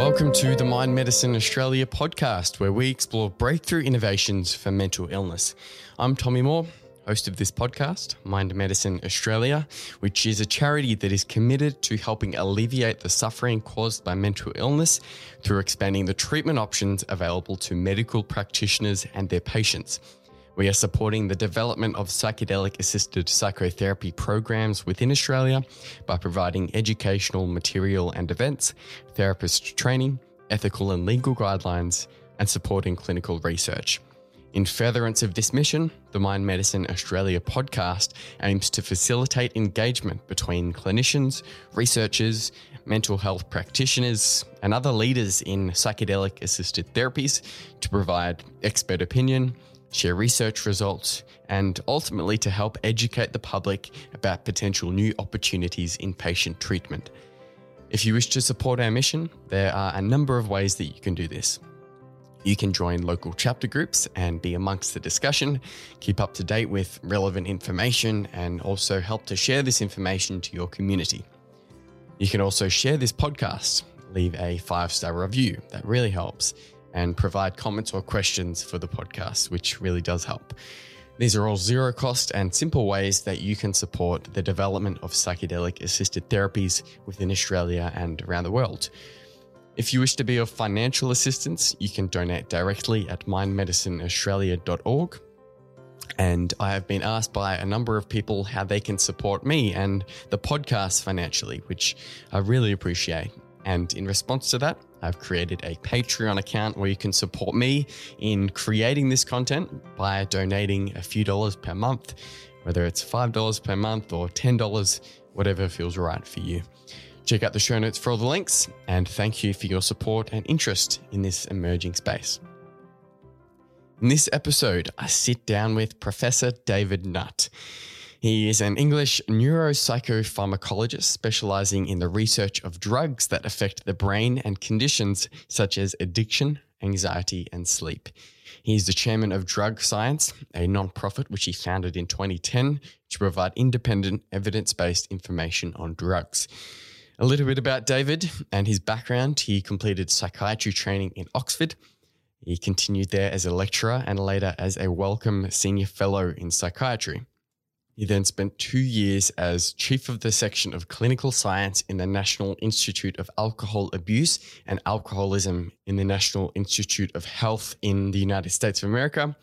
Welcome to the Mind Medicine Australia podcast, where we explore breakthrough innovations for mental illness. I'm Tommy Moore, host of this podcast, Mind Medicine Australia, which is a charity that is committed to helping alleviate the suffering caused by mental illness through expanding the treatment options available to medical practitioners and their patients. We are supporting the development of psychedelic assisted psychotherapy programs within Australia by providing educational material and events, therapist training, ethical and legal guidelines, and supporting clinical research. In furtherance of this mission, the Mind Medicine Australia podcast aims to facilitate engagement between clinicians, researchers, mental health practitioners, and other leaders in psychedelic assisted therapies to provide expert opinion, share research results, and ultimately to help educate the public about potential new opportunities in patient treatment. If you wish to support our mission, there are a number of ways that you can do this. You can join local chapter groups and be amongst the discussion, keep up to date with relevant information, and also help to share this information to your community. You can also share this podcast, leave a five star review, that really helps and provide comments or questions for the podcast, which really does help. These are all zero cost and simple ways that you can support the development of psychedelic assisted therapies within Australia and around the world. If you wish to be of financial assistance, you can donate directly at mindmedicineaustralia.org. And I have been asked by a number of people how they can support me and the podcast financially, which I really appreciate. And in response to that, I've created a Patreon account where you can support me in creating this content by donating a few dollars per month, whether it's $5 per month or $10, whatever feels right for you. Check out the show notes for all the links, and thank you for your support and interest in this emerging space. In this episode, I sit down with Professor David Nutt. He is an English neuropsychopharmacologist specializing in the research of drugs that affect the brain and conditions such as addiction, anxiety, and sleep. He is the chairman of Drug Science, a non-profit which he founded in 2010 to provide independent, evidence based information on drugs. A little bit about David and his background. He completed psychiatry training in Oxford. He continued there as a lecturer and later as a Wellcome Senior Fellow in Psychiatry. He then spent two years as chief of the section of clinical science in the National Institute of Alcohol Abuse and Alcoholism in the National Institute of Health in the United States of America.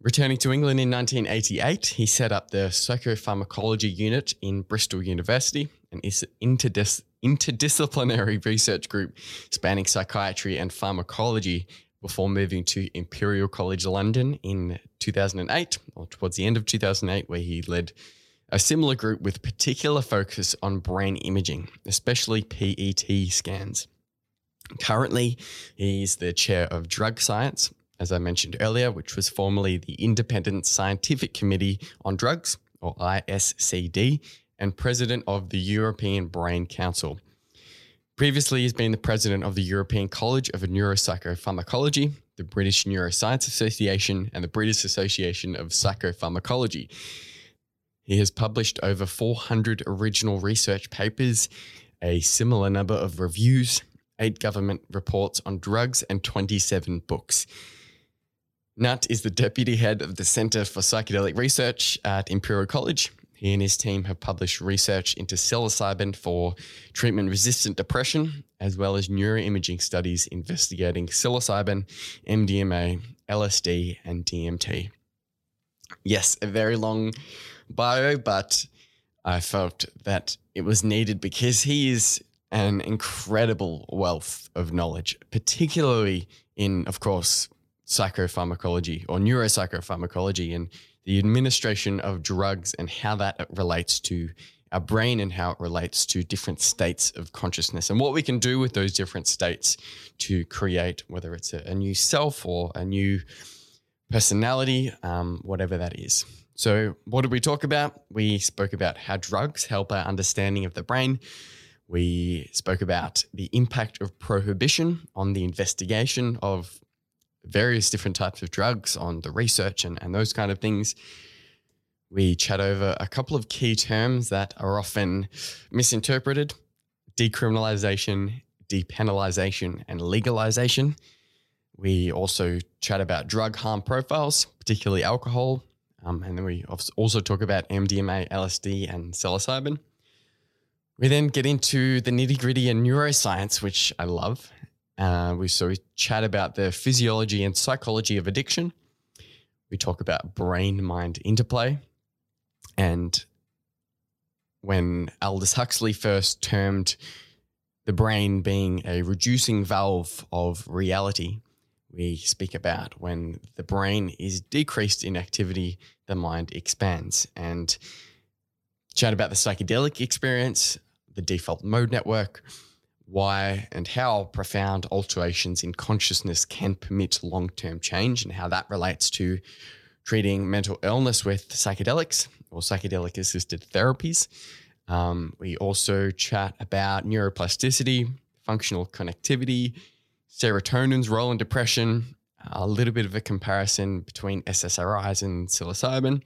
Returning to England in 1988, he set up the psychopharmacology unit in Bristol University, an interdis- interdisciplinary research group spanning psychiatry and pharmacology before moving to Imperial College London in 2008, or towards the end of 2008, where he led a similar group with particular focus on brain imaging, especially PET scans. Currently, he's the chair of drug science, as I mentioned earlier, which was formerly the Independent Scientific Committee on Drugs, or ISCD, and president of the European Brain Council. Previously, he's been the president of the European College of Neuropsychopharmacology, the British Neuroscience Association, and the British Association of Psychopharmacology. He has published over 400 original research papers, a similar number of reviews, eight government reports on drugs, and 27 books. Nutt is the deputy head of the Center for Psychedelic Research at Imperial College he and his team have published research into psilocybin for treatment resistant depression, as well as neuroimaging studies investigating psilocybin, MDMA, LSD, and DMT. Yes, a very long bio, but I felt that it was needed because he is an incredible wealth of knowledge, particularly in, of course, psychopharmacology or neuropsychopharmacology. And the administration of drugs and how that relates to our brain and how it relates to different states of consciousness and what we can do with those different states to create whether it's a, a new self or a new personality, um, whatever that is. So, what did we talk about? We spoke about how drugs help our understanding of the brain. We spoke about the impact of prohibition on the investigation of various different types of drugs, on the research and, and those kind of things. We chat over a couple of key terms that are often misinterpreted decriminalization, depenalization and legalization. We also chat about drug harm profiles, particularly alcohol. Um, and then we also talk about MDMA, LSD, and psilocybin. We then get into the nitty gritty and neuroscience, which I love. Uh, we so we chat about the physiology and psychology of addiction. We talk about brain mind interplay, and when Aldous Huxley first termed the brain being a reducing valve of reality, we speak about when the brain is decreased in activity, the mind expands. And chat about the psychedelic experience, the default mode network, why and how profound alterations in consciousness can permit long term change, and how that relates to treating mental illness with psychedelics or psychedelic assisted therapies. Um, we also chat about neuroplasticity, functional connectivity, serotonin's role in depression, a little bit of a comparison between SSRIs and psilocybin,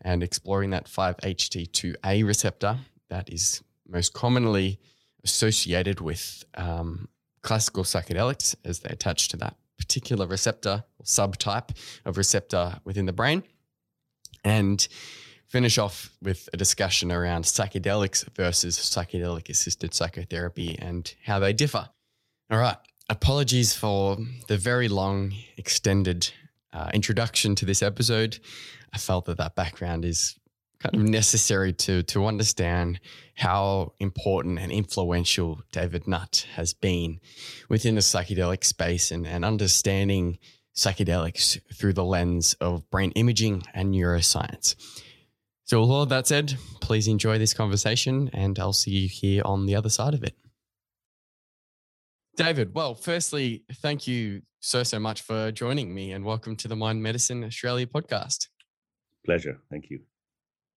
and exploring that 5-HT2A receptor that is most commonly associated with um, classical psychedelics as they attach to that particular receptor or subtype of receptor within the brain. And finish off with a discussion around psychedelics versus psychedelic assisted psychotherapy and how they differ. All right. Apologies for the very long, extended uh, introduction to this episode. I felt that that background is kind of necessary to to understand how important and influential David Nutt has been within the psychedelic space and, and understanding psychedelics through the lens of brain imaging and neuroscience. So, with all of that said, please enjoy this conversation and I'll see you here on the other side of it. David, well, firstly, thank you so, so much for joining me and welcome to the Mind Medicine Australia podcast. Pleasure. Thank you.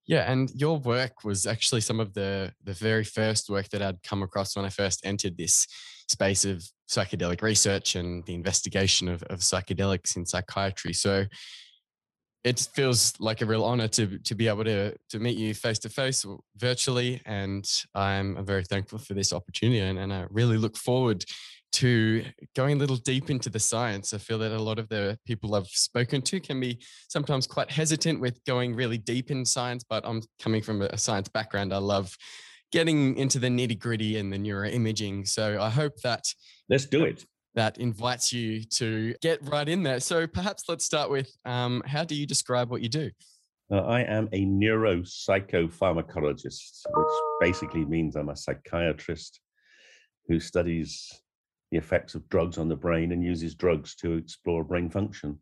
Yeah, and your work was actually some of the the very first work that I'd come across when I first entered this space of psychedelic research and the investigation of, of psychedelics in psychiatry. So it feels like a real honor to to be able to to meet you face to face virtually and i'm very thankful for this opportunity and, and i really look forward to going a little deep into the science i feel that a lot of the people i've spoken to can be sometimes quite hesitant with going really deep in science but i'm coming from a science background i love getting into the nitty gritty and the neuroimaging so i hope that let's do it that invites you to get right in there. So perhaps let's start with um, how do you describe what you do? Uh, I am a neuropsychopharmacologist, which basically means I'm a psychiatrist who studies the effects of drugs on the brain and uses drugs to explore brain function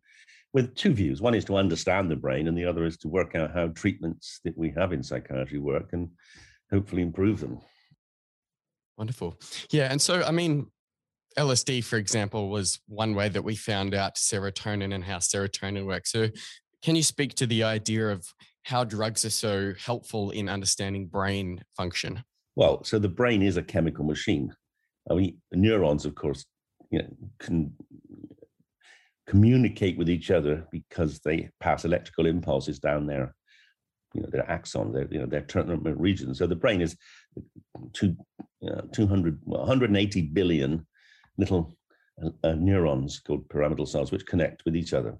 with two views. One is to understand the brain, and the other is to work out how treatments that we have in psychiatry work and hopefully improve them. Wonderful. Yeah. And so, I mean, LSD, for example, was one way that we found out serotonin and how serotonin works. So, can you speak to the idea of how drugs are so helpful in understanding brain function? Well, so the brain is a chemical machine. I mean, neurons, of course, you know, can communicate with each other because they pass electrical impulses down their, you know, their axon, their, you know, their terminal regions. So the brain is two, you know, 200, well, 180 billion little uh, uh, neurons called pyramidal cells which connect with each other.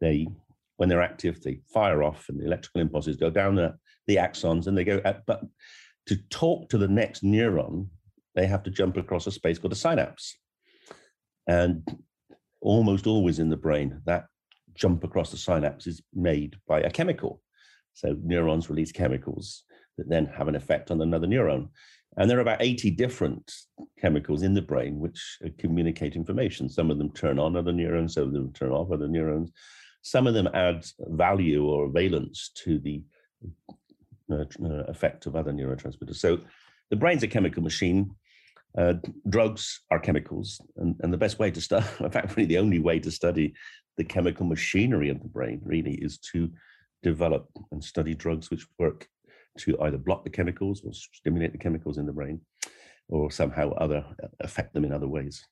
They, when they're active, they fire off, and the electrical impulses go down the, the axons, and they go. At, but to talk to the next neuron, they have to jump across a space called a synapse, and almost always in the brain, that jump across the synapse is made by a chemical. So neurons release chemicals that then have an effect on another neuron. And there are about 80 different chemicals in the brain which communicate information. Some of them turn on other neurons, some of them turn off other neurons. Some of them add value or valence to the uh, effect of other neurotransmitters. So the brain's a chemical machine. Uh, drugs are chemicals. And, and the best way to study, in fact, really the only way to study the chemical machinery of the brain really is to develop and study drugs which work to either block the chemicals or stimulate the chemicals in the brain or somehow other uh, affect them in other ways.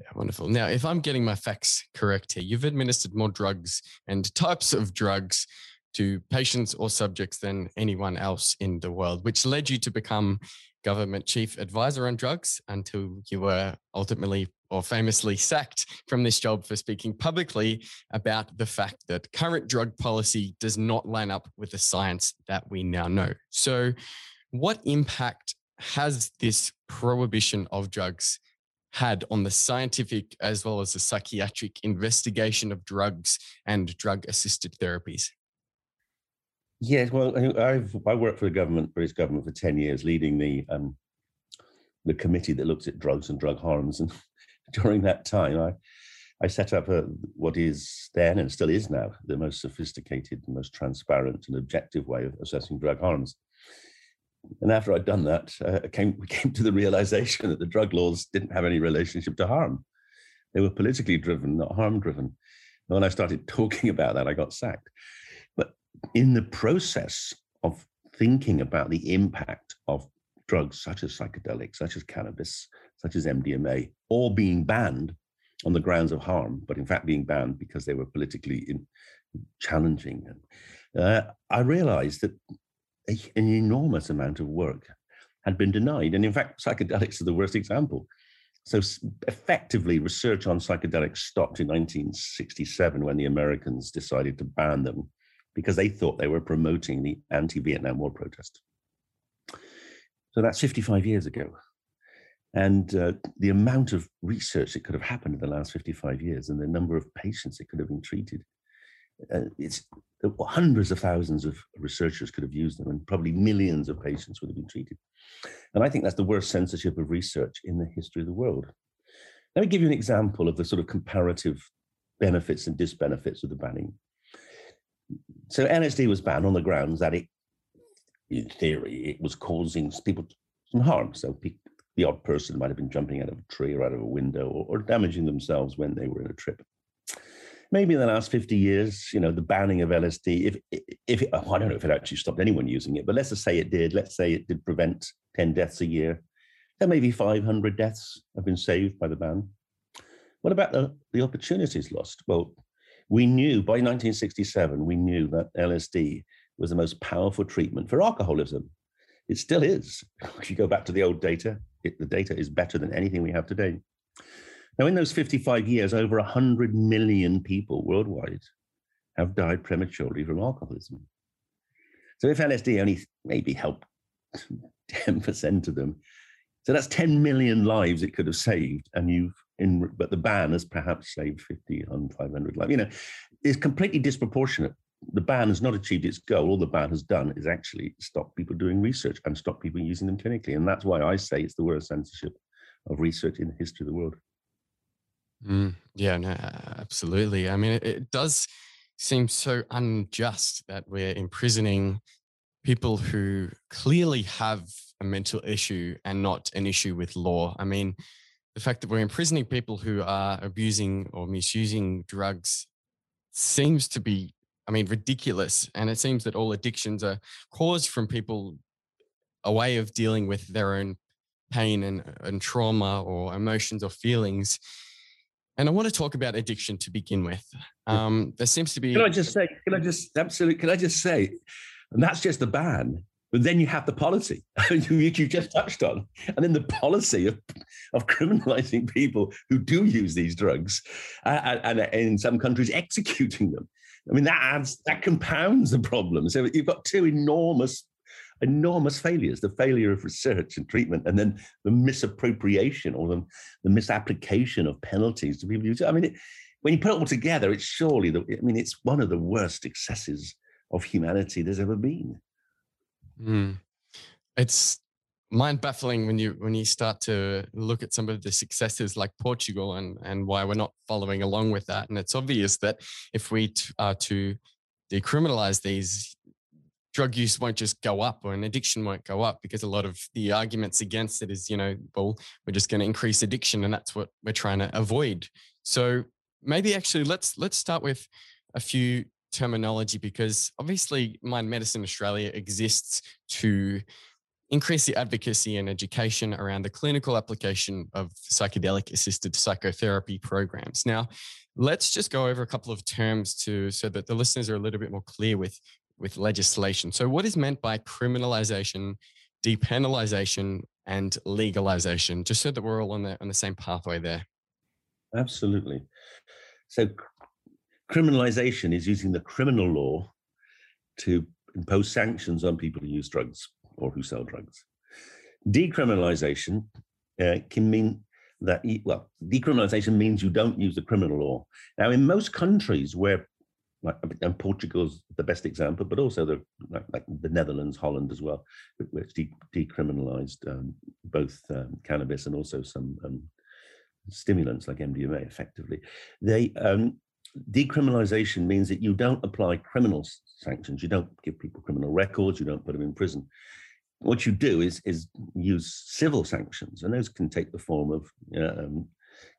Yeah, wonderful. Now, if I'm getting my facts correct here, you've administered more drugs and types of drugs to patients or subjects than anyone else in the world, which led you to become government chief advisor on drugs until you were ultimately or famously sacked from this job for speaking publicly about the fact that current drug policy does not line up with the science that we now know. So, what impact has this prohibition of drugs had on the scientific as well as the psychiatric investigation of drugs and drug assisted therapies? Yes, well, I've I worked for the government, British government, for ten years, leading the um, the committee that looks at drugs and drug harms. And during that time, I I set up a, what is then and still is now the most sophisticated, most transparent and objective way of assessing drug harms. And after I'd done that, uh, came, we came to the realization that the drug laws didn't have any relationship to harm. They were politically driven, not harm driven. And when I started talking about that, I got sacked. In the process of thinking about the impact of drugs such as psychedelics, such as cannabis, such as MDMA, all being banned on the grounds of harm, but in fact being banned because they were politically in, challenging. Uh, I realized that a, an enormous amount of work had been denied. And in fact, psychedelics are the worst example. So effectively, research on psychedelics stopped in 1967 when the Americans decided to ban them because they thought they were promoting the anti-Vietnam War protest. So that's 55 years ago. And uh, the amount of research that could have happened in the last 55 years and the number of patients that could have been treated uh, it's hundreds of thousands of researchers could have used them, and probably millions of patients would have been treated. And I think that's the worst censorship of research in the history of the world. Let me give you an example of the sort of comparative benefits and disbenefits of the banning. So LSD was banned on the grounds that it, in theory, it was causing people some harm. So the odd person might have been jumping out of a tree or out of a window or, or damaging themselves when they were in a trip maybe in the last 50 years, you know, the banning of LSD, if, if it, oh, I don't know if it actually stopped anyone using it, but let's just say it did. Let's say it did prevent 10 deaths a year. Then maybe 500 deaths have been saved by the ban. What about the, the opportunities lost? Well, we knew by 1967, we knew that LSD was the most powerful treatment for alcoholism. It still is. If you go back to the old data, it, the data is better than anything we have today. Now, in those 55 years, over 100 million people worldwide have died prematurely from alcoholism. So if LSD only maybe helped 10% of them, so that's 10 million lives it could have saved. And you've, in, but the ban has perhaps saved 50, 500 lives. You know, it's completely disproportionate. The ban has not achieved its goal. All the ban has done is actually stop people doing research and stop people using them clinically. And that's why I say it's the worst censorship of research in the history of the world. Mm, yeah, no, absolutely. I mean, it, it does seem so unjust that we're imprisoning people who clearly have a mental issue and not an issue with law. I mean, the fact that we're imprisoning people who are abusing or misusing drugs seems to be, I mean, ridiculous. And it seems that all addictions are caused from people a way of dealing with their own pain and, and trauma or emotions or feelings and I want to talk about addiction to begin with. Um, there seems to be. Can I just say? Can I just absolutely? Can I just say? And that's just the ban. But then you have the policy which you just touched on, and then the policy of, of criminalizing people who do use these drugs, uh, and, and in some countries executing them. I mean, that adds that compounds the problem. So you've got two enormous enormous failures the failure of research and treatment and then the misappropriation or the, the misapplication of penalties to people who i mean it, when you put it all together it's surely the i mean it's one of the worst excesses of humanity there's ever been mm. it's mind baffling when you when you start to look at some of the successes like Portugal and and why we're not following along with that and it's obvious that if we t- are to decriminalize these drug use won't just go up or an addiction won't go up because a lot of the arguments against it is, you know, well, we're just going to increase addiction and that's what we're trying to avoid. So maybe actually let's let's start with a few terminology because obviously Mind Medicine Australia exists to increase the advocacy and education around the clinical application of psychedelic assisted psychotherapy programs. Now, let's just go over a couple of terms to so that the listeners are a little bit more clear with with legislation. So, what is meant by criminalization, depenalization, and legalization? Just so that we're all on the on the same pathway there. Absolutely. So, criminalization is using the criminal law to impose sanctions on people who use drugs or who sell drugs. Decriminalization uh, can mean that, well, decriminalization means you don't use the criminal law. Now, in most countries where, like, and Portugal's the best example, but also the like, like the Netherlands, Holland as well, which de- decriminalized um, both um, cannabis and also some um, stimulants like MDMA effectively. They um, decriminalization means that you don't apply criminal sanctions, you don't give people criminal records, you don't put them in prison. What you do is is use civil sanctions, and those can take the form of um,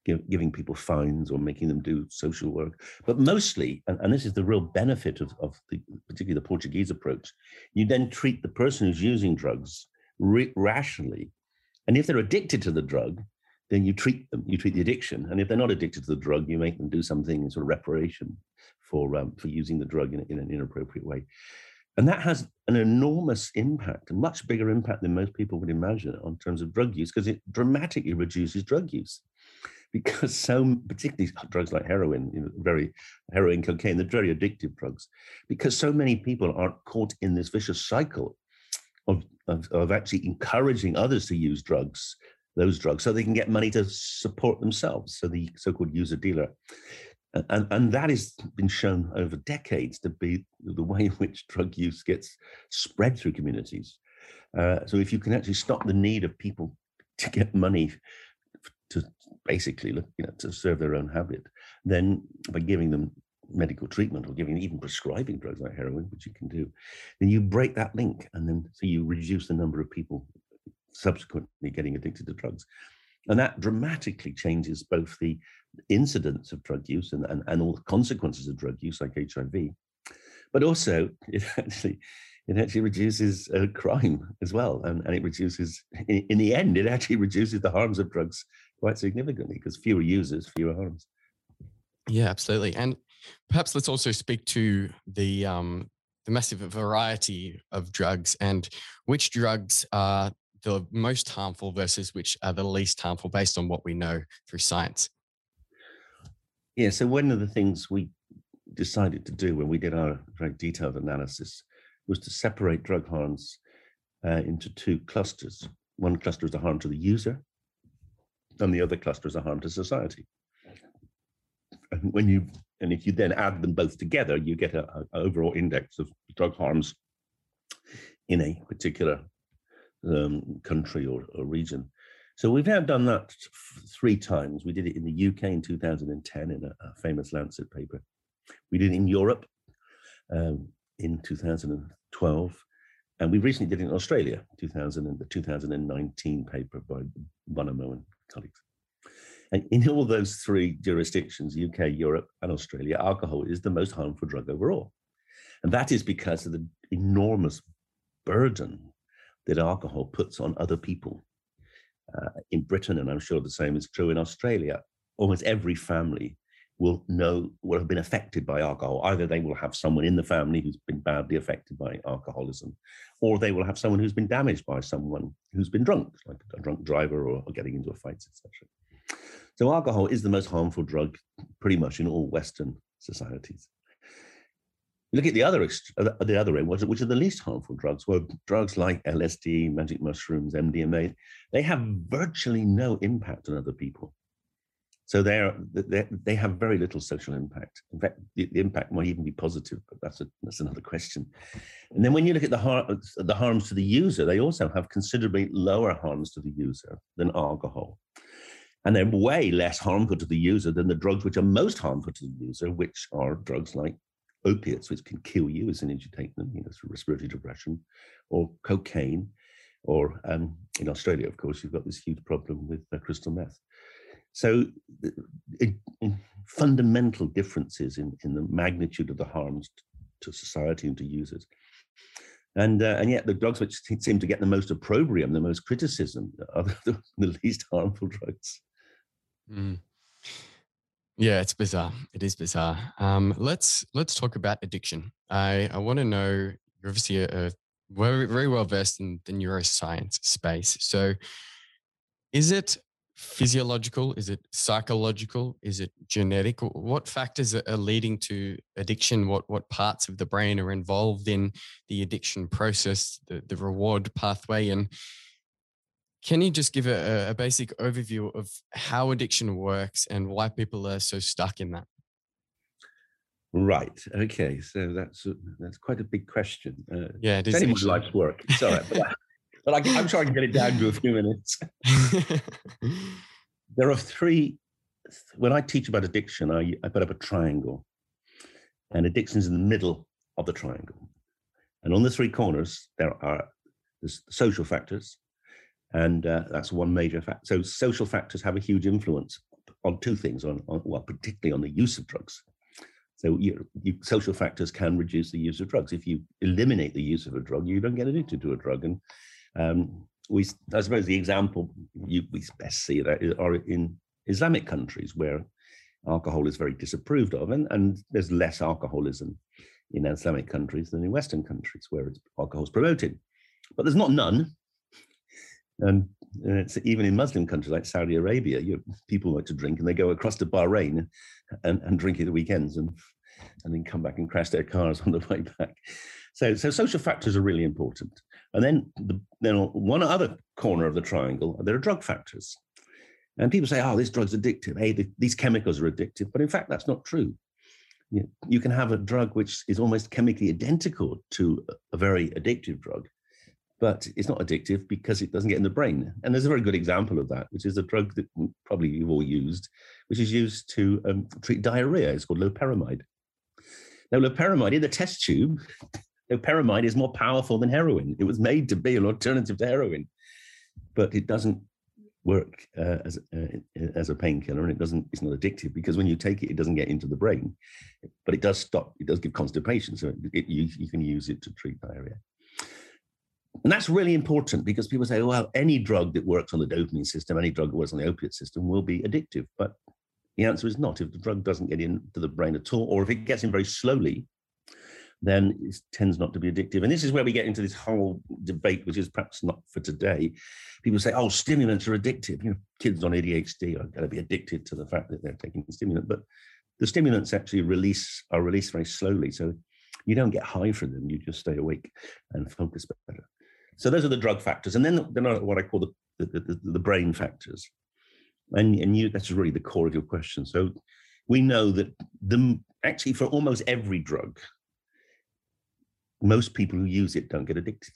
give, giving people fines or making them do social work. But mostly, and, and this is the real benefit of, of the, particularly the Portuguese approach, you then treat the person who's using drugs re- rationally. And if they're addicted to the drug, then you treat them, you treat the addiction. And if they're not addicted to the drug, you make them do something in sort of reparation for, um, for using the drug in, in an inappropriate way. And that has an enormous impact, a much bigger impact than most people would imagine on terms of drug use, because it dramatically reduces drug use. Because so, particularly drugs like heroin, you know, very heroin, cocaine, they're very addictive drugs. Because so many people are caught in this vicious cycle of, of, of actually encouraging others to use drugs those drugs so they can get money to support themselves. So the so-called user dealer. And, and that has been shown over decades to be the way in which drug use gets spread through communities. Uh, so if you can actually stop the need of people to get money to basically you know to serve their own habit, then by giving them medical treatment or giving even prescribing drugs like heroin, which you can do, then you break that link, and then so you reduce the number of people subsequently getting addicted to drugs. And that dramatically changes both the incidence of drug use and, and, and all the consequences of drug use, like HIV, but also it actually it actually reduces uh, crime as well, and, and it reduces in, in, the end it actually reduces the harms of drugs quite significantly because fewer users, fewer harms. Yeah, absolutely, and perhaps let's also speak to the um, the massive variety of drugs and which drugs are the most harmful versus which are the least harmful based on what we know through science? Yeah, so one of the things we decided to do when we did our very detailed analysis was to separate drug harms uh, into two clusters. One cluster is a harm to the user, and the other cluster is a harm to society. And when you and if you then add them both together, you get an overall index of drug harms in a particular um, country or, or, region. So we've now done that three times. We did it in the UK in 2010 in a, a famous Lancet paper. We did it in Europe um, in 2012. And we recently did it in Australia, 2000 and the 2019 paper by Bonomo and colleagues. And in all those three jurisdictions, UK, Europe, and Australia, alcohol is the most harmful drug overall. And that is because of the enormous burden that alcohol puts on other people. Uh, in Britain, and I'm sure the same is true in Australia, almost every family will know will have been affected by alcohol. Either they will have someone in the family who's been badly affected by alcoholism, or they will have someone who's been damaged by someone who's been drunk, like a drunk driver or, or getting into a fight, etc. So alcohol is the most harmful drug pretty much in all Western societies. Look at the other uh, the other end, which are the least harmful drugs. Well, drugs like LSD, magic mushrooms, MDMA, they have virtually no impact on other people. So they are they, they have very little social impact. In fact, the, the, impact might even be positive, but that's a, that's another question. And then when you look at the har- the harms to the user, they also have considerably lower harms to the user than alcohol. And they're way less harmful to the user than the drugs which are most harmful to the user, which are drugs like opiates, which can kill you as soon as you take them, you know, through respiratory depression, or cocaine, or um, in Australia, of course, you've got this huge problem with uh, crystal meth. So, in, in fundamental differences in, in the magnitude of the harms to society and to users. And, uh, and yet, the drugs which seem to get the most opprobrium, the most criticism, are the, the least harmful drugs. Mm. Yeah, it's bizarre. It is bizarre. Um, let's let's talk about addiction. I I want to know. You're obviously a, a very very well versed in the neuroscience space. So, is it physiological? Is it psychological? Is it genetic? What factors are leading to addiction? What what parts of the brain are involved in the addiction process, the, the reward pathway? And can you just give a, a basic overview of how addiction works and why people are so stuck in that? Right. Okay. So that's that's quite a big question. Uh, yeah, it is. Anyone's life's work. Sorry, but, I, but I, I'm sure I can get it down to a few minutes. there are three. When I teach about addiction, I, I put up a triangle, and addiction is in the middle of the triangle, and on the three corners there are there's social factors, and uh, that's one major factor. So social factors have a huge influence on two things, on, on well, particularly on the use of drugs. So you, you, social factors can reduce the use of drugs. If you eliminate the use of a drug, you don't get addicted to a drug. And um, we, I suppose, the example you, we best see that are in Islamic countries where alcohol is very disapproved of, and, and there's less alcoholism in Islamic countries than in Western countries where alcohol is promoted. But there's not none. And uh, it's even in Muslim countries like Saudi Arabia, you, people like to drink and they go across to Bahrain and, and drink at the weekends and, and then come back and crash their cars on the way back. So, so social factors are really important. And then, the, then one other corner of the triangle, there are drug factors. And people say, oh, this drug's addictive. Hey, the, these chemicals are addictive. But in fact, that's not true. You, you can have a drug which is almost chemically identical to a very addictive drug, but it's not addictive because it doesn't get in the brain. And there's a very good example of that, which is a drug that probably you've all used, which is used to um, treat diarrhea. It's called loperamide. Now, loperamide in the test tube, loperamide is more powerful than heroin. It was made to be an alternative to heroin, but it doesn't work uh, as uh, as a painkiller, and it doesn't. It's not addictive because when you take it, it doesn't get into the brain, but it does stop. It does give constipation, so it, it, you, you can use it to treat diarrhea. And that's really important because people say, well, any drug that works on the dopamine system, any drug that works on the opiate system will be addictive. But the answer is not. If the drug doesn't get into the brain at all, or if it gets in very slowly, then it tends not to be addictive. And this is where we get into this whole debate, which is perhaps not for today. People say, oh, stimulants are addictive. You know, kids on ADHD are going to be addicted to the fact that they're taking the stimulant. But the stimulants actually release are released very slowly. So you don't get high from them. You just stay awake and focus better. So those are the drug factors, and then then are what I call the the, the, the brain factors, and and you that's really the core of your question. So we know that the actually for almost every drug, most people who use it don't get addicted.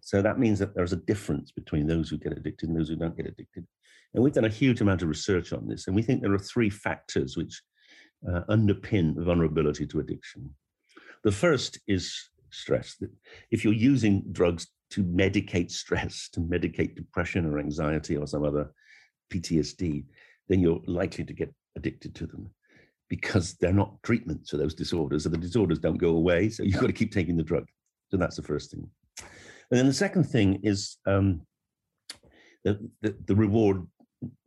So that means that there's a difference between those who get addicted and those who don't get addicted. And we've done a huge amount of research on this, and we think there are three factors which uh, underpin vulnerability to addiction. The first is stress. If you're using drugs to medicate stress, to medicate depression or anxiety or some other PTSD, then you're likely to get addicted to them because they're not treatments for those disorders. So the disorders don't go away. So you've got to keep taking the drug. So that's the first thing. And then the second thing is um, the, the, the reward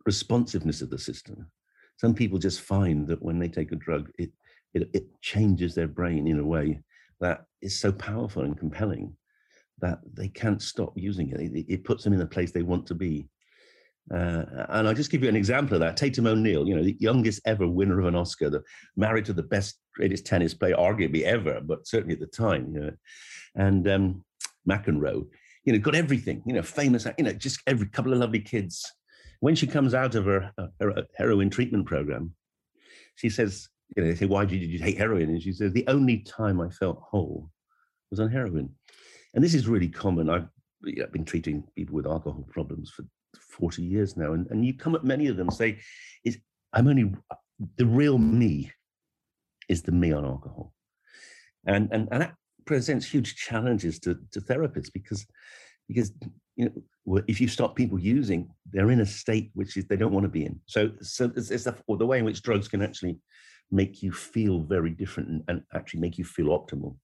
responsiveness of the system. Some people just find that when they take a drug, it, it, it changes their brain in a way that is so powerful and compelling that they can't stop using it. It, it puts them in the place they want to be. Uh, and I'll just give you an example of that. Tatum O'Neal, you know, the youngest ever winner of an Oscar, the, married to the best, greatest tennis player, arguably ever, but certainly at the time, you know. And um, McEnroe, you know, got everything, you know, famous, you know, just every couple of lovely kids. When she comes out of her, her heroin treatment program, she says, you know, they say, why did you take heroin? And she says, the only time I felt whole was on heroin. And this is really common. I've, been treating people with alcohol problems for 40 years now. And, and you come at many of them say, is I'm only the real me is the me on alcohol. And, and, and that presents huge challenges to, to therapists because, because you know, if you stop people using, they're in a state which is they don't want to be in. So, so it's, it's the, the way in which drugs can actually make you feel very different and, and actually make you feel optimal.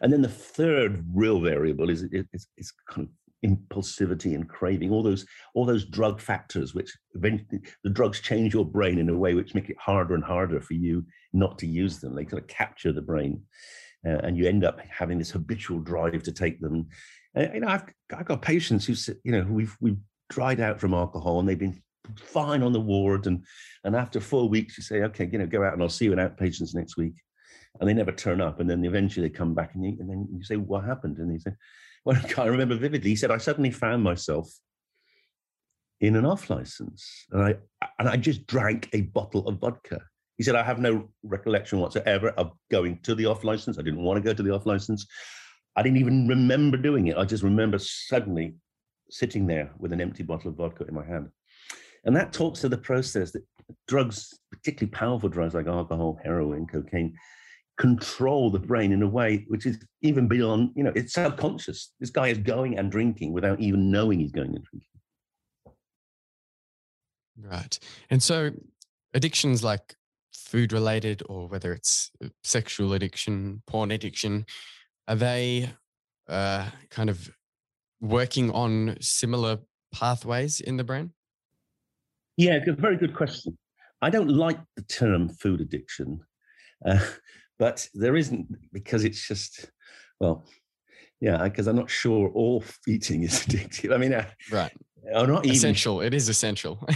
And then the third real variable is, is, is kind of impulsivity and craving, all those all those drug factors, which eventually the drugs change your brain in a way which make it harder and harder for you not to use them. They kind of capture the brain, uh, and you end up having this habitual drive to take them. Uh, you know, I've I've got patients who you know we've we've dried out from alcohol and they've been fine on the ward, and and after four weeks you say, okay, you know, go out and I'll see you in outpatients next week. And they never turn up, and then eventually they come back, and, you, and then you say, "What happened?" And they say, well, I remember vividly. He said, I suddenly found myself in an off license and I and I just drank a bottle of vodka. He said, I have no recollection whatsoever of going to the off license. I didn't want to go to the off license. I didn't even remember doing it. I just remember suddenly sitting there with an empty bottle of vodka in my hand. And that talks to the process that drugs, particularly powerful drugs like alcohol, heroin, cocaine, control the brain in a way which is even beyond, you know, it's subconscious. This guy is going and drinking without even knowing he's going and drinking. Right. And so addictions like food related or whether it's uh, sexual addiction, porn addiction, are they uh, kind of working on similar pathways in the brain? Yeah, a very good question. I don't like the term food addiction. Uh, but there isn't because it's just well yeah because i'm not sure all eating is addictive. I mean I, right. or not even, essential. It is essential.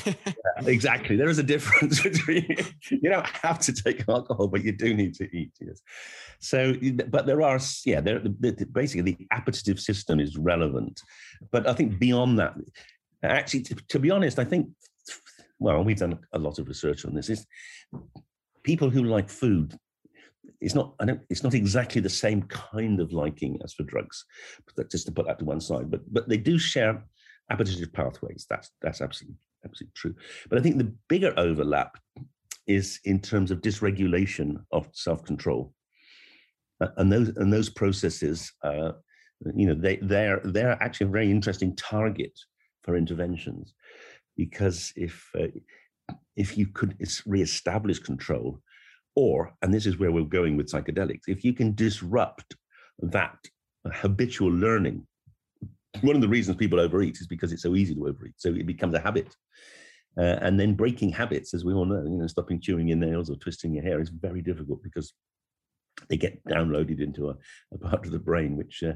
Yeah, exactly. There is a difference between you don't have to take alcohol but you do need to eat yes. So but there are yeah there basically the appetitive system is relevant. But i think beyond that actually to, to be honest i think well we've done a lot of research on this is people who like food it's not I don't it's not exactly the same kind of liking as for drugs, but just to put that to one side. But but they do share appetitive pathways. That's that's absolutely absolutely true. But I think the bigger overlap is in terms of dysregulation of self-control, uh, and those and those processes, uh, you know, they they're they're actually a very interesting target for interventions, because if uh, if you could reestablish control, or, and this is where we're going with psychedelics, if you can disrupt that habitual learning, one of the reasons people overeat is because it's so easy to overeat. So it becomes a habit. Uh, and then breaking habits, as we all know, you know, stopping chewing your nails or twisting your hair is very difficult because they get downloaded into a, a part of the brain, which uh,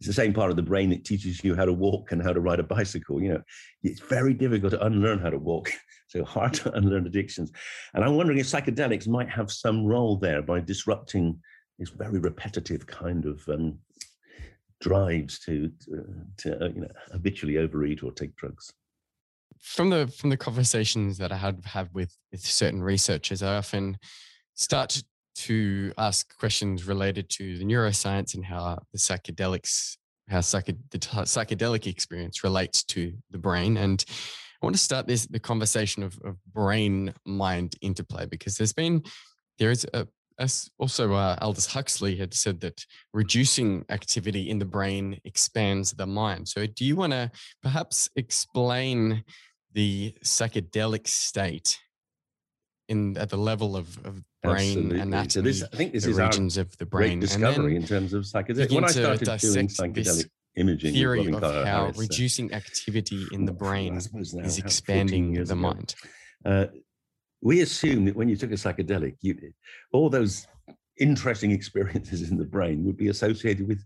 is the same part of the brain that teaches you how to walk and how to ride a bicycle. You know, it's very difficult to unlearn how to walk, so hard to unlearn addictions. And I'm wondering if psychedelics might have some role there by disrupting this very repetitive kind of um, drives to to, to uh, you know habitually overeat or take drugs from the from the conversations that I had have with with certain researchers, I often start to ask questions related to the neuroscience and how the psychedelics, how psyched- the psychedelic experience relates to the brain. And I want to start this the conversation of, of brain mind interplay because there's been there is a as also uh, Aldous Huxley had said that reducing activity in the brain expands the mind. So, do you want to perhaps explain the psychedelic state in at the level of, of brain Absolutely. anatomy, this, I think this is regions of the brain. discovery in terms of psychedelics. When I started doing psychedelic imaging, theory of how Harris, reducing activity in the brain is expanding the mind. Uh, we assume that when you took a psychedelic, you, all those interesting experiences in the brain would be associated with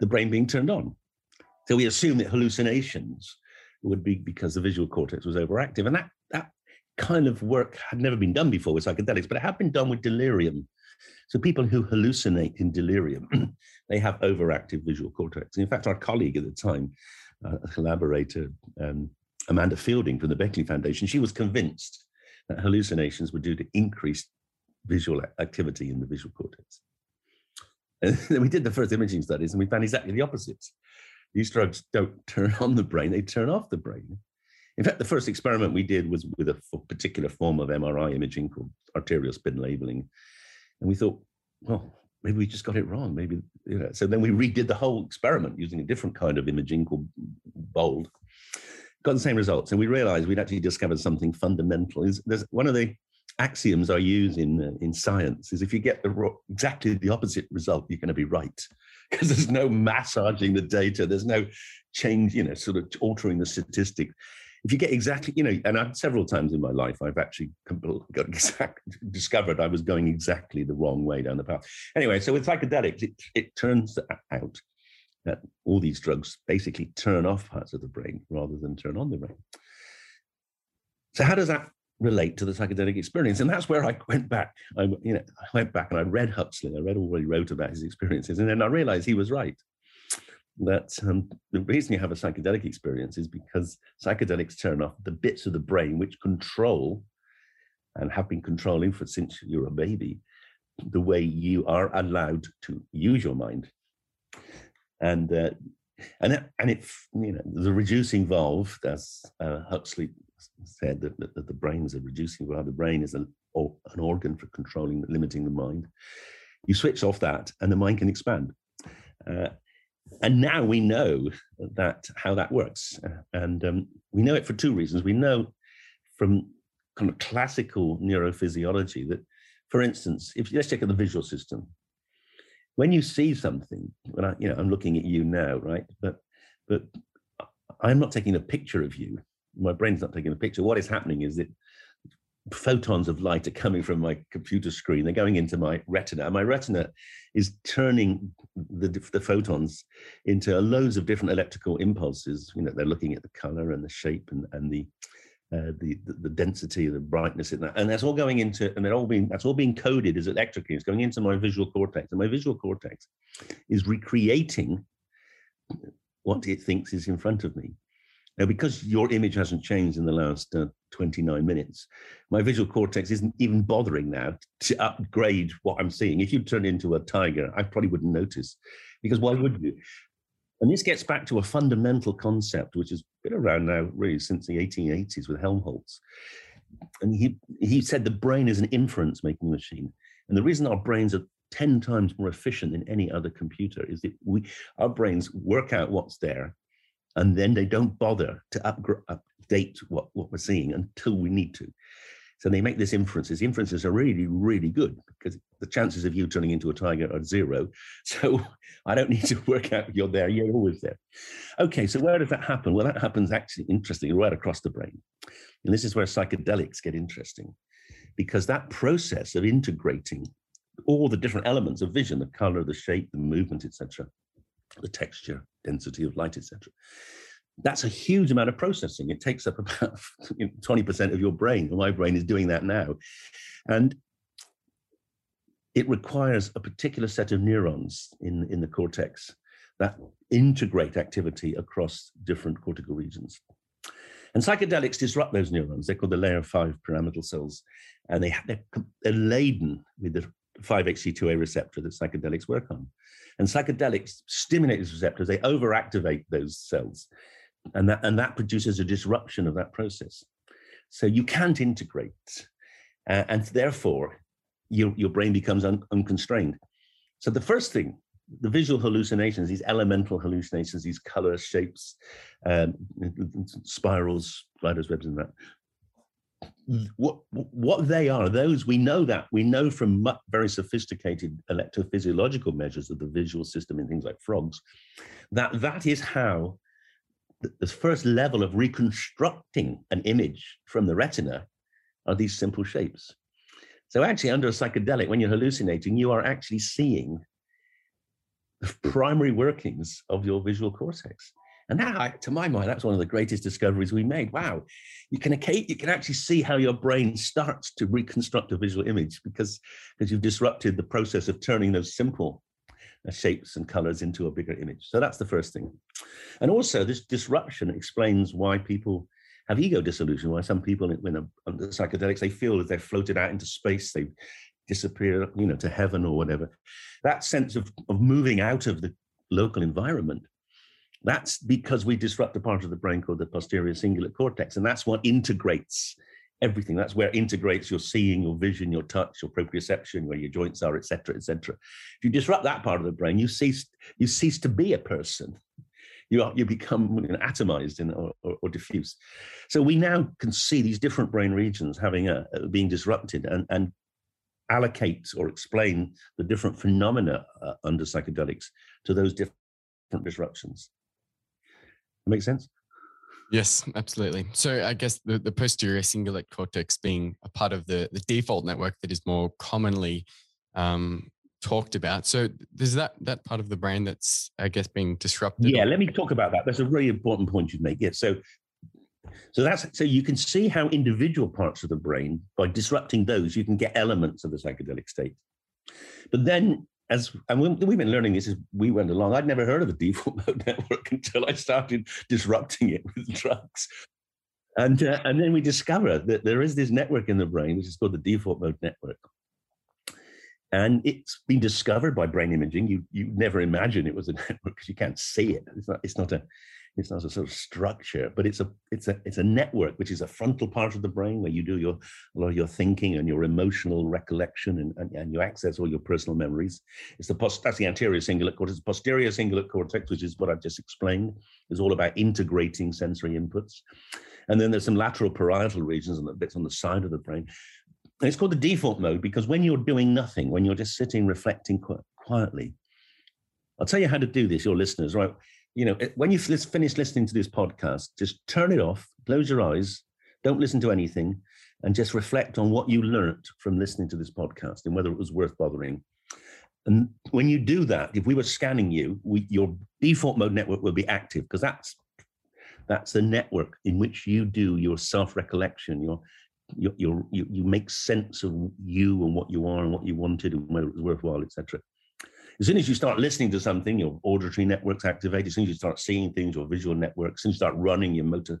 the brain being turned on. So we assume that hallucinations would be because the visual cortex was overactive, and that kind of work had never been done before with psychedelics, but it had been done with delirium. So people who hallucinate in delirium, they have overactive visual cortex. And in fact, our colleague at the time, uh, a collaborator, um, Amanda Fielding from the Beckley Foundation, she was convinced that hallucinations were due to increased visual activity in the visual cortex. And then we did the first imaging studies and we found exactly the opposite. These drugs don't turn on the brain, they turn off the brain. In fact, the first experiment we did was with a particular form of MRI imaging called arterial spin labeling. And we thought, well, maybe we just got it wrong. Maybe, you know. So then we redid the whole experiment using a different kind of imaging called BOLD. Got the same results. And we realized we'd actually discovered something fundamental. Is there's one of the axioms I use in uh, in science is if you get the exactly the opposite result, you're going to be right. because there's no massaging the data. There's no change, you know, sort of altering the statistic. If you get exactly, you know, and I've several times in my life, I've actually got exact, discovered I was going exactly the wrong way down the path. Anyway, so with psychedelics, it, it turns out that all these drugs basically turn off parts of the brain rather than turn on the brain. So how does that relate to the psychedelic experience? And that's where I went back. I, you know, I went back and I read Huxley. I read all he wrote about his experiences, and then I realized he was right. That um, the reason you have a psychedelic experience is because psychedelics turn off the bits of the brain which control and have been controlling for since you're a baby the way you are allowed to use your mind. And uh, and and it you know the reducing valve as uh, Huxley said that, that, that, the brain is a reducing valve. The brain is an, or, an organ for controlling limiting the mind. You switch off that and the mind can expand. Uh, and now we know that how that works and um, we know it for two reasons we know from kind of classical neurophysiology that for instance if let's check out the visual system when you see something, when I, you know, I'm looking at you now, right? But, but I'm not taking a picture of you. My brain's not taking a picture. What is happening is that photons of light are coming from my computer screen. They're going into my retina. My retina is turning the, the photons into loads of different electrical impulses. You know, they're looking at the color and the shape and, and the uh, the, the, the density, the brightness in that, and that's all going into, and they're all being that's all being coded as electrically. It's going into my visual cortex, and my visual cortex is recreating what it thinks is in front of me. Now, because your image hasn't changed in the last uh, 29 minutes, my visual cortex isn't even bothering now to upgrade what I'm seeing. If you turn into a tiger, I probably wouldn't notice because why would you? And this gets back to a fundamental concept, which has been around now really since the 1880s with Helmholtz. And he, he said the brain is an inference making machine. And the reason our brains are 10 times more efficient than any other computer is that we our brains work out what's there and then they don't bother to update what, what we're seeing until we need to. So they make this inferences. Inferences are really, really good because the chances of you turning into a tiger are zero. So I don't need to work out you're there. You're always there. Okay, so where does that happen? Well, that happens actually interestingly right across the brain. And this is where psychedelics get interesting because that process of integrating all the different elements of vision, the color, the shape, the movement, etc., the texture, density of light, etc., that's a huge amount of processing. It takes up about 20% of your brain. My brain is doing that now. And it requires a particular set of neurons in, in the cortex that integrate activity across different cortical regions. And psychedelics disrupt those neurons. They're called the layer 5 pyramidal cells. And they, they're, they're laden with the 5-HT2A receptor that psychedelics work on. And psychedelics stimulate these receptors, they overactivate those cells and that and that produces a disruption of that process. So you can't integrate, uh, and therefore your your brain becomes un, unconstrained. So the first thing, the visual hallucinations, these elemental hallucinations, these colors, shapes, um, spirals, spiders, webs, and that. Mm. What what they are, those we know that we know from very sophisticated electrophysiological measures of the visual system in things like frogs, that that is how the first level of reconstructing an image from the retina are these simple shapes. So actually under a psychedelic, when you're hallucinating, you are actually seeing the primary workings of your visual cortex. And that, to my mind, that's one of the greatest discoveries we made. Wow, you can you can actually see how your brain starts to reconstruct a visual image because because you've disrupted the process of turning those simple uh, shapes and colors into a bigger image. So that's the first thing. And also, this disruption explains why people have ego dissolution, why some people, when they're under psychedelics, they feel that they're floated out into space, they disappear, you know, to heaven or whatever. That sense of, of moving out of the local environment, that's because we disrupt a part of the brain called the posterior cingulate cortex. And that's what integrates everything. That's where integrates your seeing, your vision, your touch, your proprioception, where your joints are, etc., etc. If you disrupt that part of the brain, you cease you cease to be a person. You are, you become you know, atomized in, or, or, or, diffuse. So we now can see these different brain regions having a, being disrupted, and and allocate or explain the different phenomena uh, under psychedelics to those different disruptions. That makes sense? Yes, absolutely. So I guess the, the posterior cingulate cortex being a part of the, the default network that is more commonly um, talked about. So there's that that part of the brain that's I guess being disrupted. Yeah, let me talk about that. That's a really important point you make. Yeah. So so that's so you can see how individual parts of the brain, by disrupting those, you can get elements of the psychedelic state. But then, as and we've been learning this as we went along, I'd never heard of the default mode network until I started disrupting it with drugs. And, uh, and then we discover that there is this network in the brain, which is called the default mode network. And it's been discovered by brain imaging. You you never imagine it was a network because you can't see it. It's not, it's not a it's not a sort of structure, but it's a it's a it's a network, which is a frontal part of the brain where you do your a lot of your thinking and your emotional recollection and, and, and you access all your personal memories. It's the post that's the anterior cingulate cortex. The Posterior cingulate cortex, which is what I've just explained, is all about integrating sensory inputs. And then there's some lateral parietal regions and bits on the side of the brain. And it's called the default mode because when you're doing nothing, when you're just sitting reflecting qu- quietly, I'll tell you how to do this, your listeners, right? You know, when you finish listening to this podcast, just turn it off, close your eyes, don't listen to anything, and just reflect on what you learned from listening to this podcast and whether it was worth bothering. And when you do that, if we were scanning you, we, your default mode network will be active because that's that's the network in which you do your self-recollection, your your, your you, you make sense of you and what you are and what you wanted and whether it was worthwhile, etc. As soon as you start listening to something, your auditory networks activated. As soon as you start seeing things, your visual networks. As soon as you start running, your motor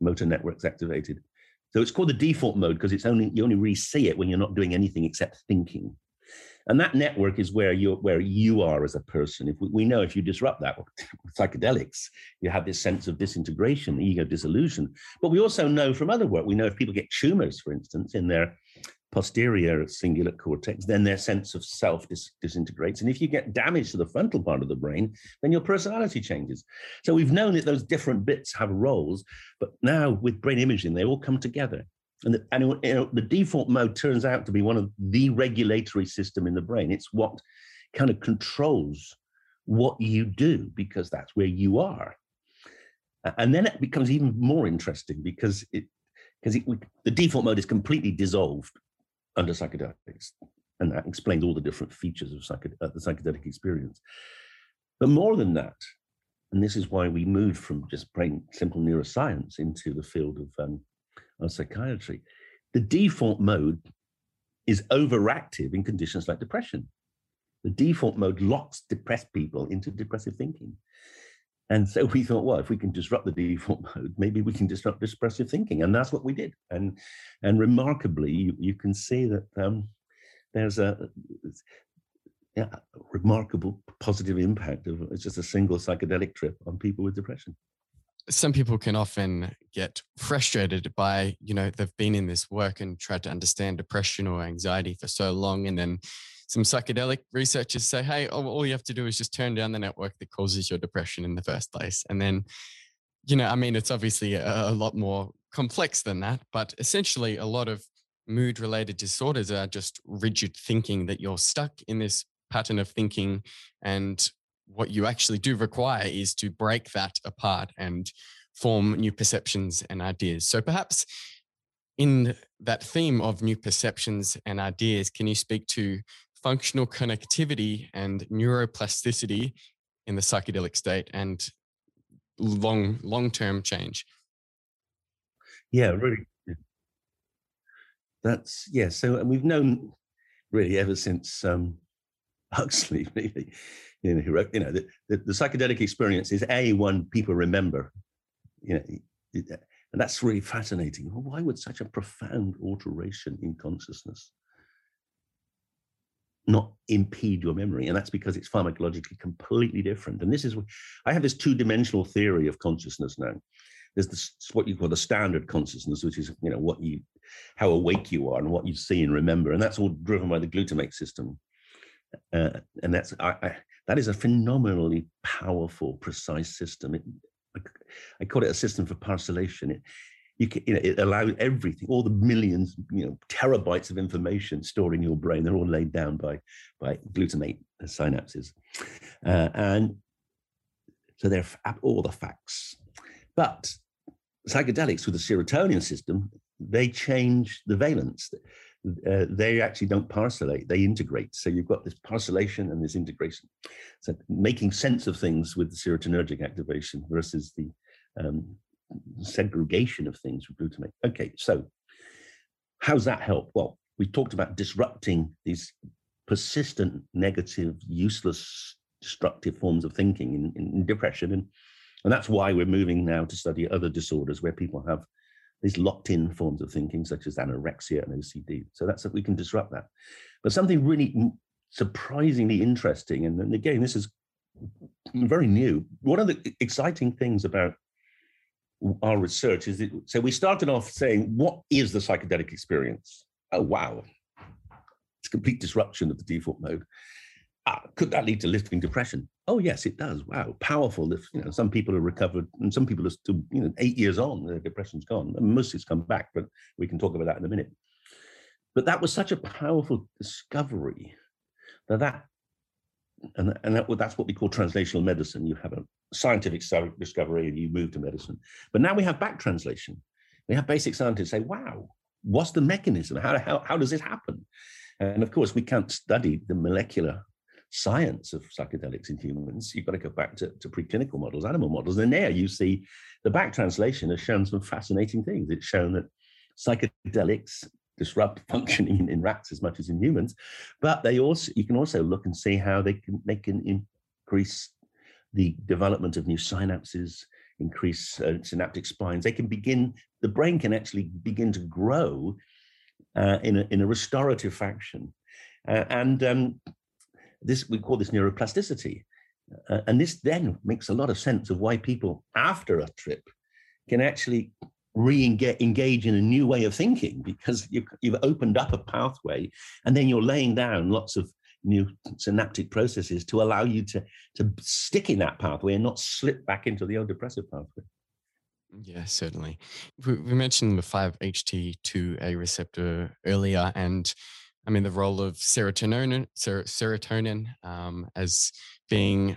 motor networks activated. So it's called the default mode because it's only you only really see it when you're not doing anything except thinking. And that network is where you where you are as a person. If we, we know if you disrupt that with psychedelics, you have this sense of disintegration, ego dissolution. But we also know from other work, we know if people get tumors, for instance, in their posterior cingulate cortex, then their sense of self dis- disintegrates. And if you get damage to the frontal part of the brain, then your personality changes. So we've known that those different bits have roles, but now with brain imaging, they all come together. And, the, and you know, the default mode turns out to be one of the regulatory system in the brain. It's what kind of controls what you do because that's where you are. And then it becomes even more interesting because it because the default mode is completely dissolved under psychedelics. And that explains all the different features of psyched- uh, the psychedelic experience. But more than that, and this is why we moved from just brain simple neuroscience into the field of, um, of psychiatry, the default mode is overactive in conditions like depression. The default mode locks depressed people into depressive thinking. And so we thought, well, if we can disrupt the default mode, maybe we can disrupt expressive thinking, and that's what we did. And and remarkably, you, you can see that um, there's a yeah, remarkable positive impact of just a single psychedelic trip on people with depression. Some people can often get frustrated by, you know, they've been in this work and tried to understand depression or anxiety for so long, and then some psychedelic researchers say, hey, all you have to do is just turn down the network that causes your depression in the first place. And then, you know, I mean, it's obviously a, a lot more complex than that, but essentially, a lot of mood related disorders are just rigid thinking that you're stuck in this pattern of thinking. And what you actually do require is to break that apart and form new perceptions and ideas. So perhaps in that theme of new perceptions and ideas, can you speak to functional connectivity and neuroplasticity in the psychedelic state and long long term change. Yeah, really. That's yeah. So we've known really ever since um, Huxley, really, you know, who wrote, you know, the, the, the psychedelic experience is a one people remember, you know, and that's really fascinating. Why would such a profound alteration in consciousness not impede your memory. And that's because it's pharmacologically completely different. And this is, I have this two dimensional theory of consciousness now. There's this, what you call the standard consciousness, which is, you know, what you, how awake you are and what you see and remember. And that's all driven by the glutamate system. Uh, and that's, I, that is a phenomenally powerful, precise system. It, I, call it a system for parcellation. It, you, can, you know, it allows everything, all the millions, you know, terabytes of information stored in your brain. They're all laid down by by glutamate synapses, uh, and so they're all the facts. But psychedelics with the serotonin system, they change the valence. Uh, they actually don't parcellate; they integrate. So you've got this parcellation and this integration. So making sense of things with the serotonergic activation versus the um, segregation of things with glutamate. Okay, so how's that help? Well, we talked about disrupting these persistent, negative, useless, destructive forms of thinking in, in depression. And, and that's why we're moving now to study other disorders where people have these locked-in forms of thinking, such as anorexia and OCD. So that's that we can disrupt that. But something really surprisingly interesting, and, and again, this is very new. One of the exciting things about our research is that, so we started off saying, what is the psychedelic experience? Oh, wow. It's complete disruption of the default mode. Ah, could that lead to lifting depression? Oh, yes, it does. Wow, powerful. If, you know, some people are recovered and some people are still, you know, eight years on, their depression's gone. And most it's come back, but we can talk about that in a minute. But that was such a powerful discovery that that and, and that, that's what we call translational medicine. You have a scientific discovery and you move to medicine. But now we have back translation. We have basic scientists say, wow, what's the mechanism? How, how, how does it happen? And of course, we can't study the molecular science of psychedelics in humans. You've got to go back to, to preclinical models, animal models. And there you see the back translation has shown some fascinating things. It's shown that psychedelics disrupt functioning in, in, rats as much as in humans. But they also you can also look and see how they can they can increase the development of new synapses, increase uh, synaptic spines. They can begin the brain can actually begin to grow uh, in a in a restorative fashion, uh, and um, this we call this neuroplasticity. Uh, and this then makes a lot of sense of why people after a trip can actually re-engage in a new way of thinking because you've, you've opened up a pathway and then you're laying down lots of new synaptic processes to allow you to to stick in that pathway and not slip back into the old depressive pathway yeah certainly we, mentioned the 5ht2a receptor earlier and i mean the role of serotonin ser, serotonin um, as being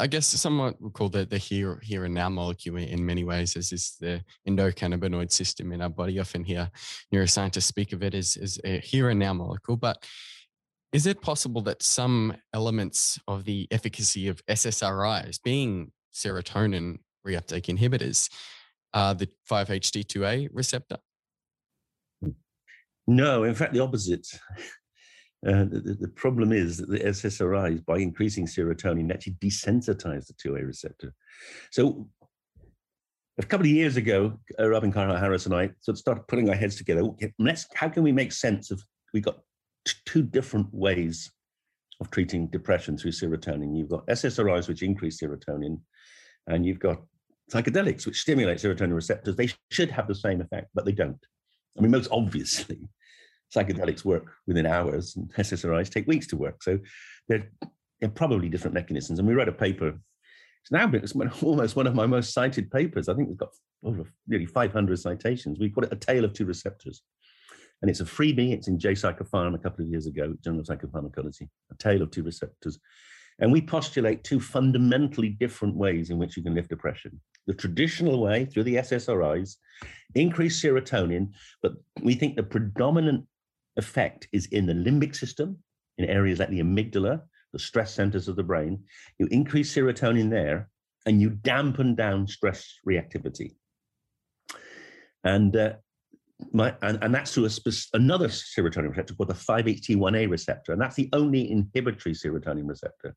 I guess somewhat we call the, the here, here and now molecule in many ways, as is the endocannabinoid system in our body. Often hear neuroscientists speak of it as, as a here and now molecule. But is it possible that some elements of the efficacy of SSRIs, being serotonin reuptake inhibitors, are the 5-HT2A receptor? No, in fact, the opposite. Uh, the, the, problem is that the SSRIs, by increasing serotonin, actually desensitize the 2A receptor. So a couple of years ago, uh, Robin Carhart Harris and I sort of started putting our heads together. Let's, how can we make sense of, We've got t- two different ways of treating depression through serotonin. You've got SSRIs, which increase serotonin, and you've got psychedelics, which stimulate serotonin receptors. They should have the same effect, but they don't. I mean, most obviously, psychedelics work within hours and SSRIs take weeks to work. So they're, they're probably different mechanisms. And we wrote a paper, it's now been, it's almost one of my most cited papers. I think it's got over nearly 500 citations. We call it A Tale of Two Receptors. And it's a freebie. It's in J Psychopharm a couple of years ago, Journal of Psychopharmacology, A Tale of Two Receptors. And we postulate two fundamentally different ways in which you can lift depression. The traditional way through the SSRIs, increase serotonin, but we think the predominant effect is in the limbic system, in areas like the amygdala, the stress centers of the brain. You increase serotonin there and you dampen down stress reactivity. And uh, my, and, and, that's through spe- another serotonin receptor called the 5-HT1A receptor, and that's the only inhibitory serotonin receptor.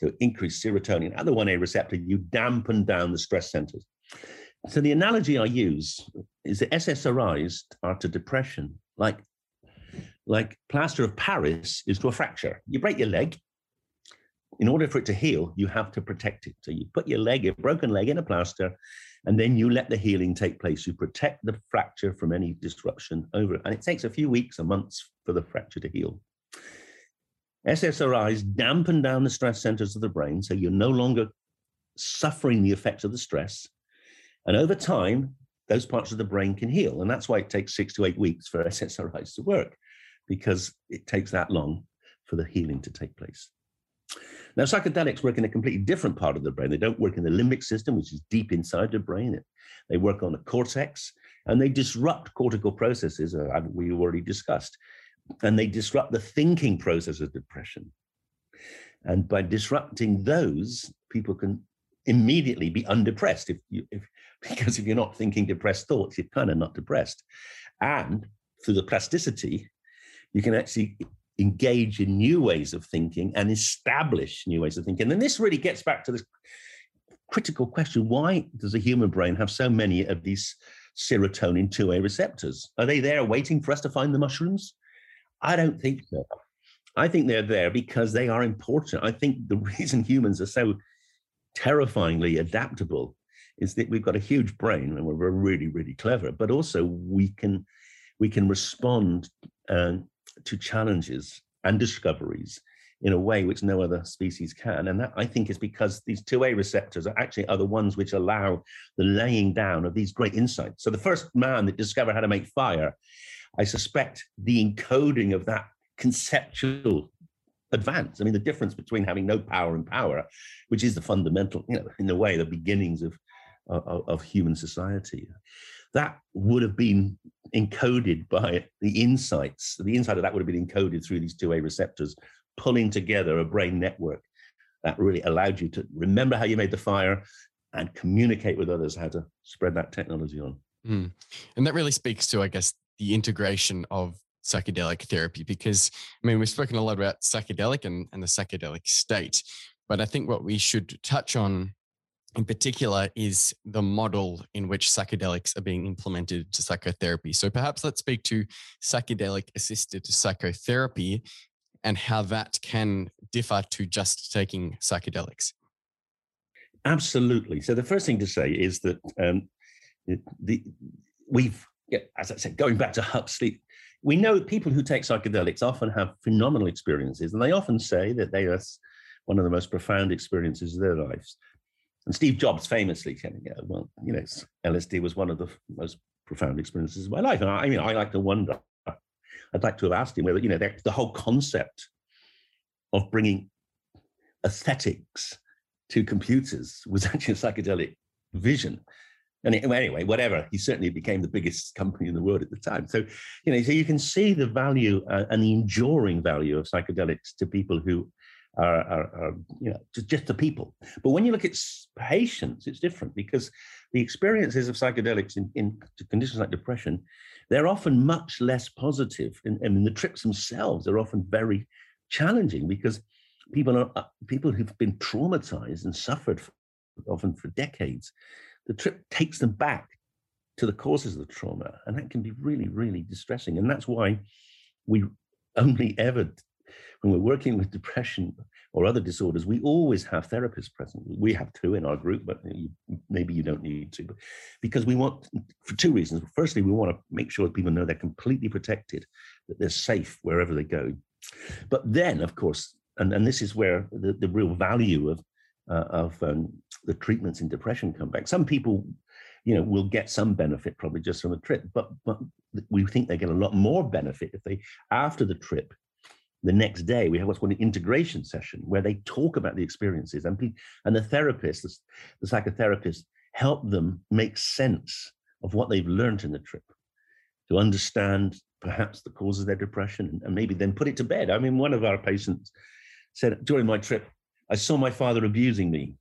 So increase serotonin at the 1A receptor, you dampen down the stress centers. So the analogy I use is that SSRIs are to depression like like plaster of Paris is to a fracture. You break your leg. In order for it to heal, you have to protect it. So you put your leg, your broken leg in a plaster, and then you let the healing take place. You protect the fracture from any disruption over it. And it takes a few weeks or months for the fracture to heal. SSRIs dampen down the stress centers of the brain, so you're no longer suffering the effects of the stress. And over time, those parts of the brain can heal. And that's why it takes six to eight weeks for SSRIs to work, because it takes that long for the healing to take place. Now, psychedelics work in a completely different part of the brain. They don't work in the limbic system, which is deep inside the brain. They work on the cortex and they disrupt cortical processes, uh, we already discussed, and they disrupt the thinking process of depression. And by disrupting those, people can immediately be undepressed if you if because if you're not thinking depressed thoughts, you're kind of not depressed. And through the plasticity, you can actually engage in new ways of thinking and establish new ways of thinking. And this really gets back to this critical question why does the human brain have so many of these serotonin 2A receptors? Are they there waiting for us to find the mushrooms? I don't think so. I think they're there because they are important. I think the reason humans are so terrifyingly adaptable is that we've got a huge brain and we're really, really clever, but also we can we can respond uh, to challenges and discoveries in a way which no other species can. And that I think is because these 2A receptors are actually are the ones which allow the laying down of these great insights. So the first man that discovered how to make fire, I suspect the encoding of that conceptual advance. I mean, the difference between having no power and power, which is the fundamental, you know, in a way, the beginnings of, of, of human society that would have been encoded by the insights. The insight of that would have been encoded through these 2A receptors, pulling together a brain network that really allowed you to remember how you made the fire and communicate with others how to spread that technology on. Mm. And that really speaks to, I guess, the integration of psychedelic therapy, because I mean, we've spoken a lot about psychedelic and, and the psychedelic state, but I think what we should touch on in particular is the model in which psychedelics are being implemented to psychotherapy. So perhaps let's speak to psychedelic assisted psychotherapy and how that can differ to just taking psychedelics. Absolutely. So the first thing to say is that um, the we've, as I said, going back to Huxley, we know people who take psychedelics often have phenomenal experiences, and they often say that they are one of the most profound experiences of their lives. And Steve Jobs famously said, well, you know, LSD was one of the most profound experiences of my life. And I, I mean, I like to wonder, I'd like to have asked him whether, you know, the whole concept of bringing aesthetics to computers was actually a psychedelic vision. And anyway, whatever, he certainly became the biggest company in the world at the time. So, you know, so you can see the value uh, and the enduring value of psychedelics to people who are, are, are you know just, the people. But when you look at patients, it's different because the experiences of psychedelics in, in conditions like depression, they're often much less positive. And, and the trips themselves are often very challenging because people are uh, people who've been traumatized and suffered for, often for decades. The trip takes them back to the causes of the trauma, and that can be really, really distressing. And that's why we only ever when we're working with depression or other disorders, we always have therapists present. We have two in our group, but maybe you don't need to. But because we want, for two reasons. Firstly, we want to make sure that people know they're completely protected, that they're safe wherever they go. But then, of course, and, and this is where the, the real value of uh, of um, the treatments in depression come back. Some people, you know, will get some benefit probably just from a trip, but but we think they get a lot more benefit if they after the trip the next day we have what's called an integration session where they talk about the experiences and, and the therapist the, the psychotherapist help them make sense of what they've learned in the trip to understand perhaps the cause of their depression and, and maybe then put it to bed. I mean one of our patients said during my trip i saw my father abusing me.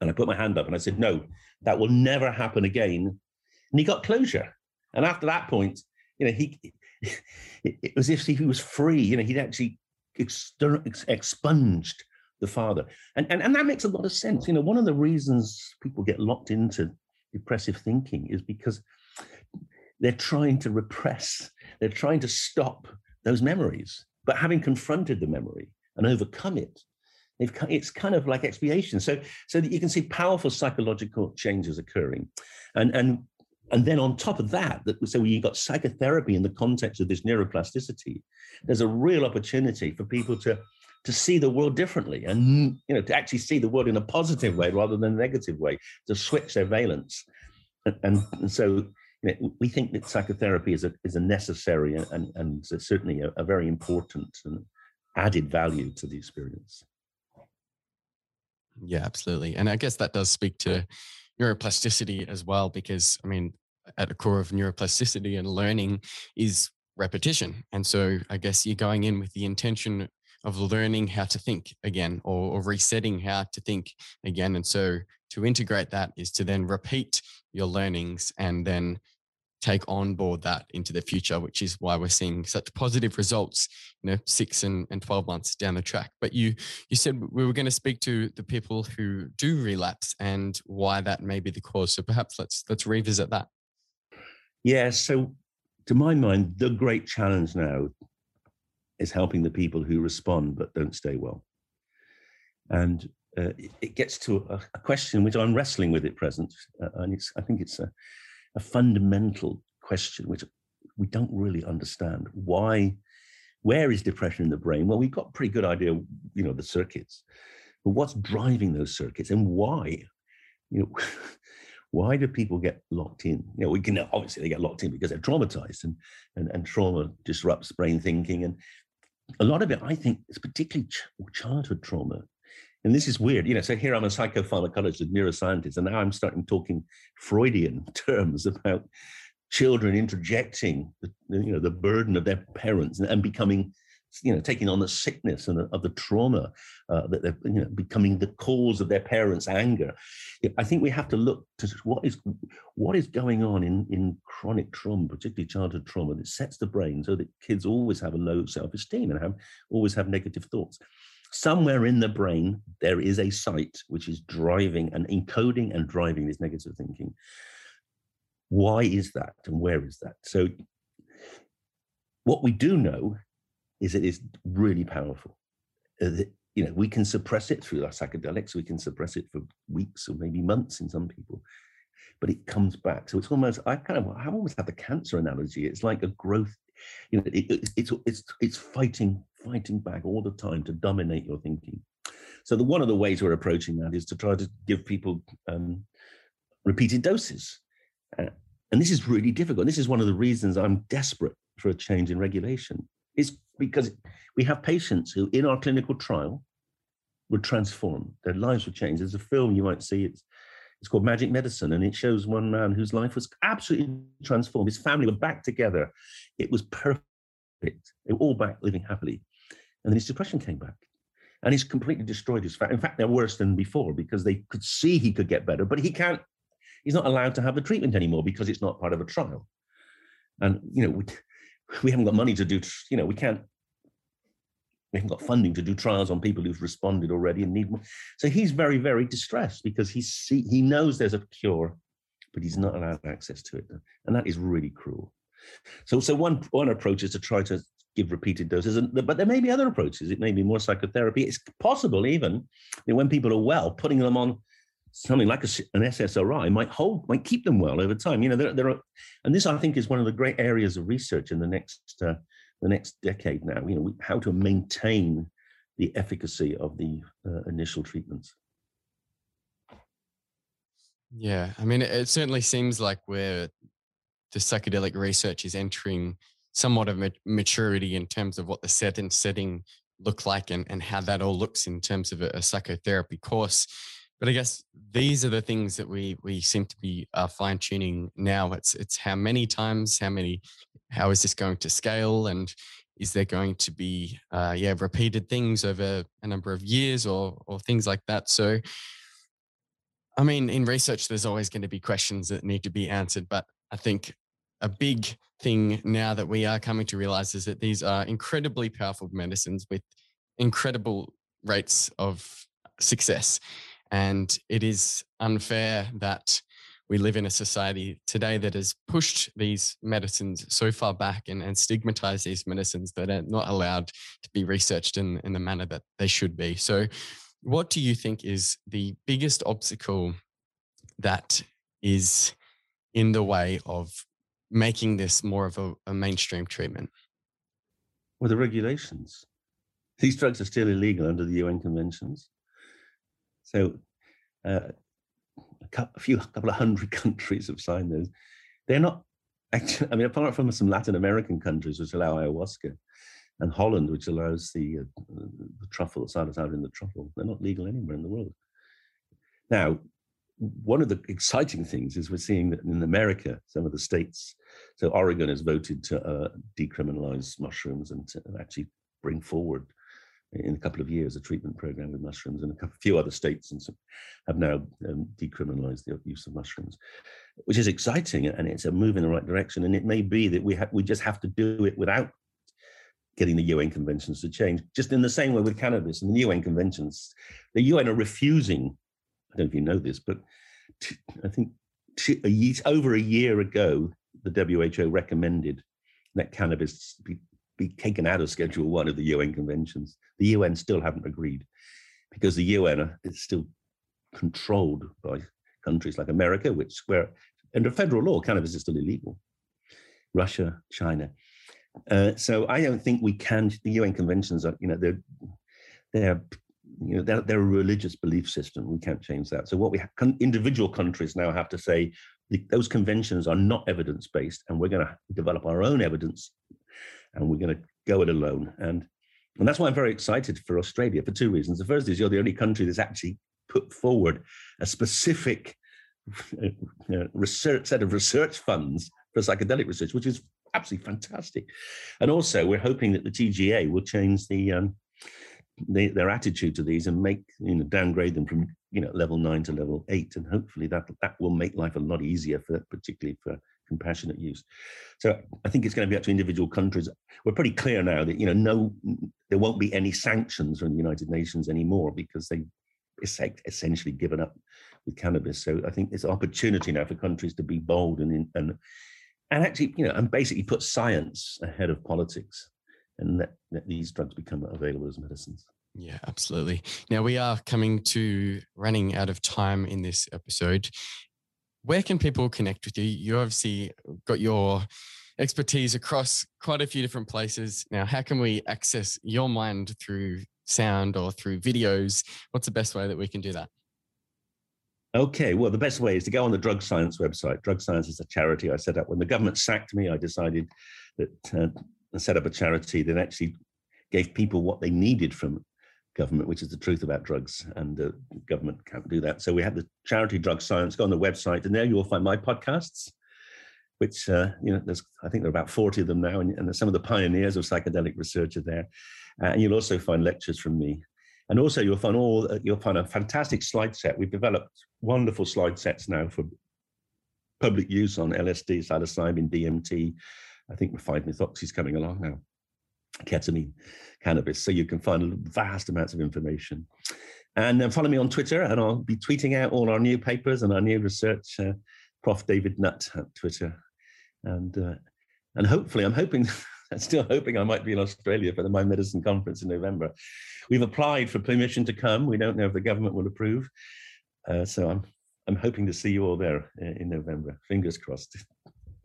And i put my hand up and i said no that will never happen again. And he got closure. And after that point you know he it, was as if he was free. You know, he'd actually expunged the father, and, and and that makes a lot of sense. You know, one of the reasons people get locked into depressive thinking is because they're trying to repress, they're trying to stop those memories. But having confronted the memory and overcome it, it's kind of like expiation. So so that you can see powerful psychological changes occurring, and and and then on top of that, that so you've got psychotherapy in the context of this neuroplasticity, there's a real opportunity for people to to see the world differently and you know to actually see the world in a positive way rather than a negative way, to switch their valence. and, and so you know, we think that psychotherapy is a is a necessary and and certainly a, a very important and added value to the experience. Yeah, absolutely. And I guess that does speak to neuroplasticity as well, because I mean, at the core of neuroplasticity and learning is repetition. And so I guess you're going in with the intention of learning how to think again or, or, resetting how to think again. And so to integrate that is to then repeat your learnings and then take on board that into the future, which is why we're seeing such positive results, you know, six and, and 12 months down the track. But you you said we were going to speak to the people who do relapse and why that may be the cause. So perhaps let's let's revisit that. Yeah. So to my mind, the great challenge now is helping the people who respond but don't stay well. And uh, it gets to a, question which I'm wrestling with at present, uh, and it's I think it's a a fundamental question which we don't really understand. Why, where is depression in the brain? Well, we've got a pretty good idea, you know, the circuits, but what's driving those circuits and why? You know, why do people get locked in? You know, we can obviously they get locked in because they're traumatized and and, and trauma disrupts brain thinking. And a lot of it, I think, is particularly ch- childhood trauma and this is weird, you know. So here I'm a psychopharmacologist, neuroscientist, and now I'm starting talking Freudian terms about children introjecting, the, you know, the burden of their parents and, and becoming, you know, taking on the sickness and the, of the trauma uh, that they're, you know, becoming the cause of their parents' anger. I think we have to look to what is what is going on in in chronic trauma, particularly childhood trauma, that sets the brain so that kids always have a low self-esteem and have always have negative thoughts somewhere in the brain, there is a site which is driving and encoding and driving this negative thinking. Why is that and where is that? So, what we do know is it is really powerful. Uh, you know, we can suppress it through our psychedelics, we can suppress it for weeks or maybe months in some people, but it comes back. So it's almost, I kind of, I almost have the cancer analogy. It's like a growth, you know, it, it, it's, it's, it's fighting fighting back all the time to dominate your thinking. So the, one of the ways we're approaching that is to try to give people um, repeated doses. Uh, and this is really difficult. This is one of the reasons I'm desperate for a change in regulation. It's because we have patients who, in our clinical trial, would transform. Their lives would change. There's a film you might see. It's it's called Magic Medicine, and it shows one man whose life was absolutely transformed. His family were back together. It was perfect. They were all back living happily. And then his depression came back. And he's completely destroyed his. In fact, they're worse than before because they could see he could get better, but he can't, he's not allowed to have the treatment anymore because it's not part of a trial. And, you know, we, we haven't got money to do, you know, we can't, we haven't got funding to do trials on people who've responded already and need more. So he's very, very distressed because he see, he knows there's a cure, but he's not allowed access to it. And that is really cruel. So, so one one approach is to try to give repeated doses. And, but there may be other approaches. It may be more psychotherapy. It's possible even when people are well, putting them on something like a, an SSRI might hold, might keep them well over time. You know, there, there are, and this I think is one of the great areas of research in the next uh, the next decade now. You know, how to maintain the efficacy of the uh, initial treatments. Yeah, I mean, it certainly seems like where the psychedelic research is entering somewhat of maturity in terms of what the set and setting look like and, and how that all looks in terms of a, a psychotherapy course. But I guess these are the things that we we seem to be uh, fine tuning now. It's it's how many times, how many, how is this going to scale, and is there going to be uh, yeah repeated things over a number of years or or things like that. So, I mean, in research, there's always going to be questions that need to be answered. But I think a big thing now that we are coming to realize is that these are incredibly powerful medicines with incredible rates of success. And it is unfair that we live in a society today that has pushed these medicines so far back and, and stigmatized these medicines that are not allowed to be researched in, in the manner that they should be. So, what do you think is the biggest obstacle that is in the way of making this more of a, a mainstream treatment? Well, the regulations. These drugs are still illegal under the UN conventions. So, uh, a few, a couple of hundred countries have signed those. They're not actually, I mean, apart from some Latin American countries which allow ayahuasca, and Holland, which allows the, uh, the truffle, psilocybin in the truffle, they're not legal anywhere in the world. Now, one of the exciting things is we're seeing that in America, some of the states, so Oregon has voted to uh, decriminalize mushrooms and to actually bring forward in a couple of years a treatment program with mushrooms, and a few other states and have now um, decriminalized the use of mushrooms, which is exciting and it's a move in the right direction. And it may be that we have we just have to do it without getting the UN conventions to change. Just in the same way with cannabis and the UN conventions, the UN are refusing. I don't know if you know this, but I think over a year ago, the WHO recommended that cannabis be, be taken out of Schedule One of the UN conventions. The UN still haven't agreed because the UN is still controlled by countries like America, which where under federal law cannabis is still illegal. Russia, China. Uh, so I don't think we can. The UN conventions are, you know, they're they're you know they're, they're a religious belief system. We can't change that. So what we have, individual countries now have to say those conventions are not evidence based, and we're going to develop our own evidence, and we're going to go it alone. And and that's why I'm very excited for Australia for two reasons. The first is you're the only country that's actually put forward a specific research set of research funds for psychedelic research, which is absolutely fantastic. And also, we're hoping that the TGA will change the, um, the, their attitude to these and make you know downgrade them from you know level nine to level eight, and hopefully that that will make life a lot easier for particularly for compassionate use. So I think it's going to be up to individual countries. We're pretty clear now that you know no, there won't be any sanctions from the United Nations anymore because they essentially given up with cannabis. So I think there's opportunity now for countries to be bold and and and actually, you know, and basically put science ahead of politics and let, let these drugs become available as medicines. Yeah, absolutely. Now we are coming to running out of time in this episode. Where can people connect with you? You obviously got your expertise across quite a few different places. Now, how can we access your mind through sound or through videos? What's the best way that we can do that? Okay, well, the best way is to go on the Drug Science website. Drug Science is a charity I set up. When the government sacked me, I decided that uh, I set up a charity that actually gave people what they needed from government, which is the truth about drugs, and the government can't do that. So we have the charity Drug Science. Go on the website, and there you will find my podcasts, which uh, you know, there's I think there are about forty of them now, and, and some of the pioneers of psychedelic research are there. Uh, and you'll also find lectures from me and also, you'll find all uh, you'll find a fantastic slide set. We've developed wonderful slide sets now for public use on LSD, psilocybin, DMT. I think 5-methoxy is coming along now, ketamine, cannabis. So you can find vast amounts of information. And uh, follow me on Twitter, and I'll be tweeting out all our new papers and our new research. Uh, Prof. David Nutt at Twitter, and uh, and hopefully, I'm hoping I'm still hoping I might be in Australia for the Mind Medicine Conference in November. We've applied for permission to come. We don't know if the government will approve. Uh, so I'm I'm hoping to see you all there uh, in November. Fingers crossed.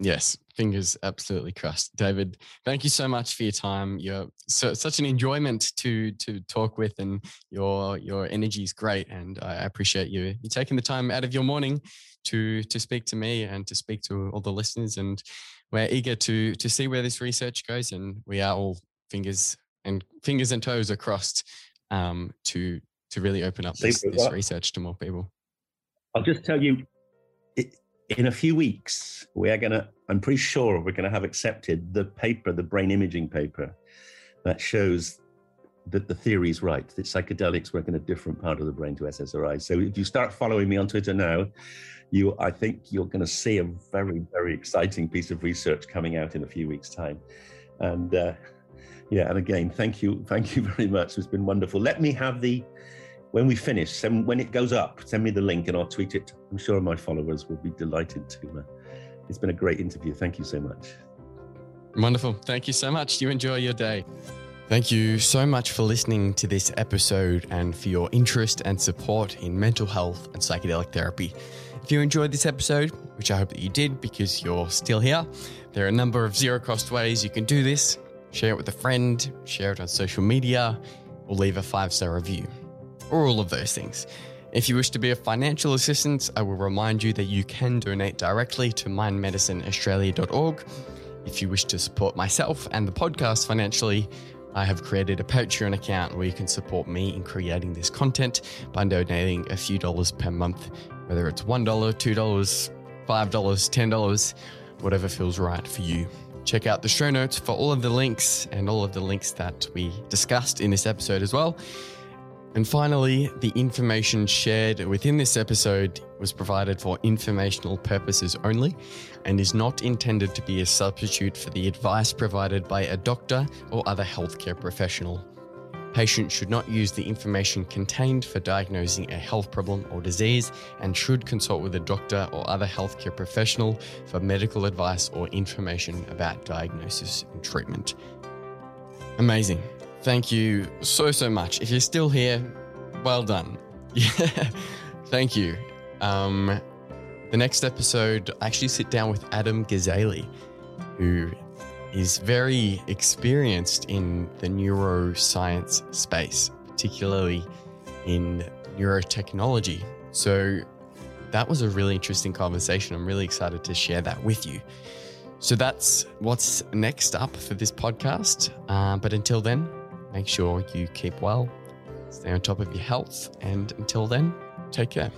Yes, fingers absolutely crossed. David, thank you so much for your time. You're so, such an enjoyment to to talk with, and your your energy is great. And I appreciate you you taking the time out of your morning to to speak to me and to speak to all the listeners. And we're eager to to see where this research goes, and we are all fingers and fingers and toes are crossed um, to to really open up this, this research to more people. I'll just tell you, in a few weeks, we are going to. I'm pretty sure we're going to have accepted the paper, the brain imaging paper, that shows that the theory is right. That psychedelics work in a different part of the brain to SSRI. So if you start following me on Twitter now, you I think you're going to see a very very exciting piece of research coming out in a few weeks' time, and uh, yeah, and again, thank you, thank you very much. It's been wonderful. Let me have the when we finish, send, when it goes up, send me the link and I'll tweet it. I'm sure my followers will be delighted to. Uh, it's been a great interview. Thank you so much. Wonderful. Thank you so much. You enjoy your day. Thank you so much for listening to this episode and for your interest and support in mental health and psychedelic therapy. If you enjoyed this episode, which I hope that you did because you're still here, there are a number of zero cost ways you can do this. Share it with a friend, share it on social media, or leave a five star review, or all of those things. If you wish to be a financial assistant, I will remind you that you can donate directly to mindmedicineaustralia.org. If you wish to support myself and the podcast financially, I have created a Patreon account where you can support me in creating this content by donating a few dollars per month, whether it's $1, $2, $5, $10, whatever feels right for you. Check out the show notes for all of the links and all of the links that we discussed in this episode as well. And finally, the information shared within this episode was provided for informational purposes only and is not intended to be a substitute for the advice provided by a doctor or other healthcare professional. Patients should not use the information contained for diagnosing a health problem or disease and should consult with a doctor or other healthcare professional for medical advice or information about diagnosis and treatment. Amazing. Thank you so, so much. If you're still here, well done. Thank you. Um, the next episode, I actually sit down with Adam Gazzaley, who is very experienced in the neuroscience space, particularly in neurotechnology. So that was a really interesting conversation. I'm really excited to share that with you. So that's what's next up for this podcast. Uh, but until then, make sure you keep well, stay on top of your health, and until then, take care.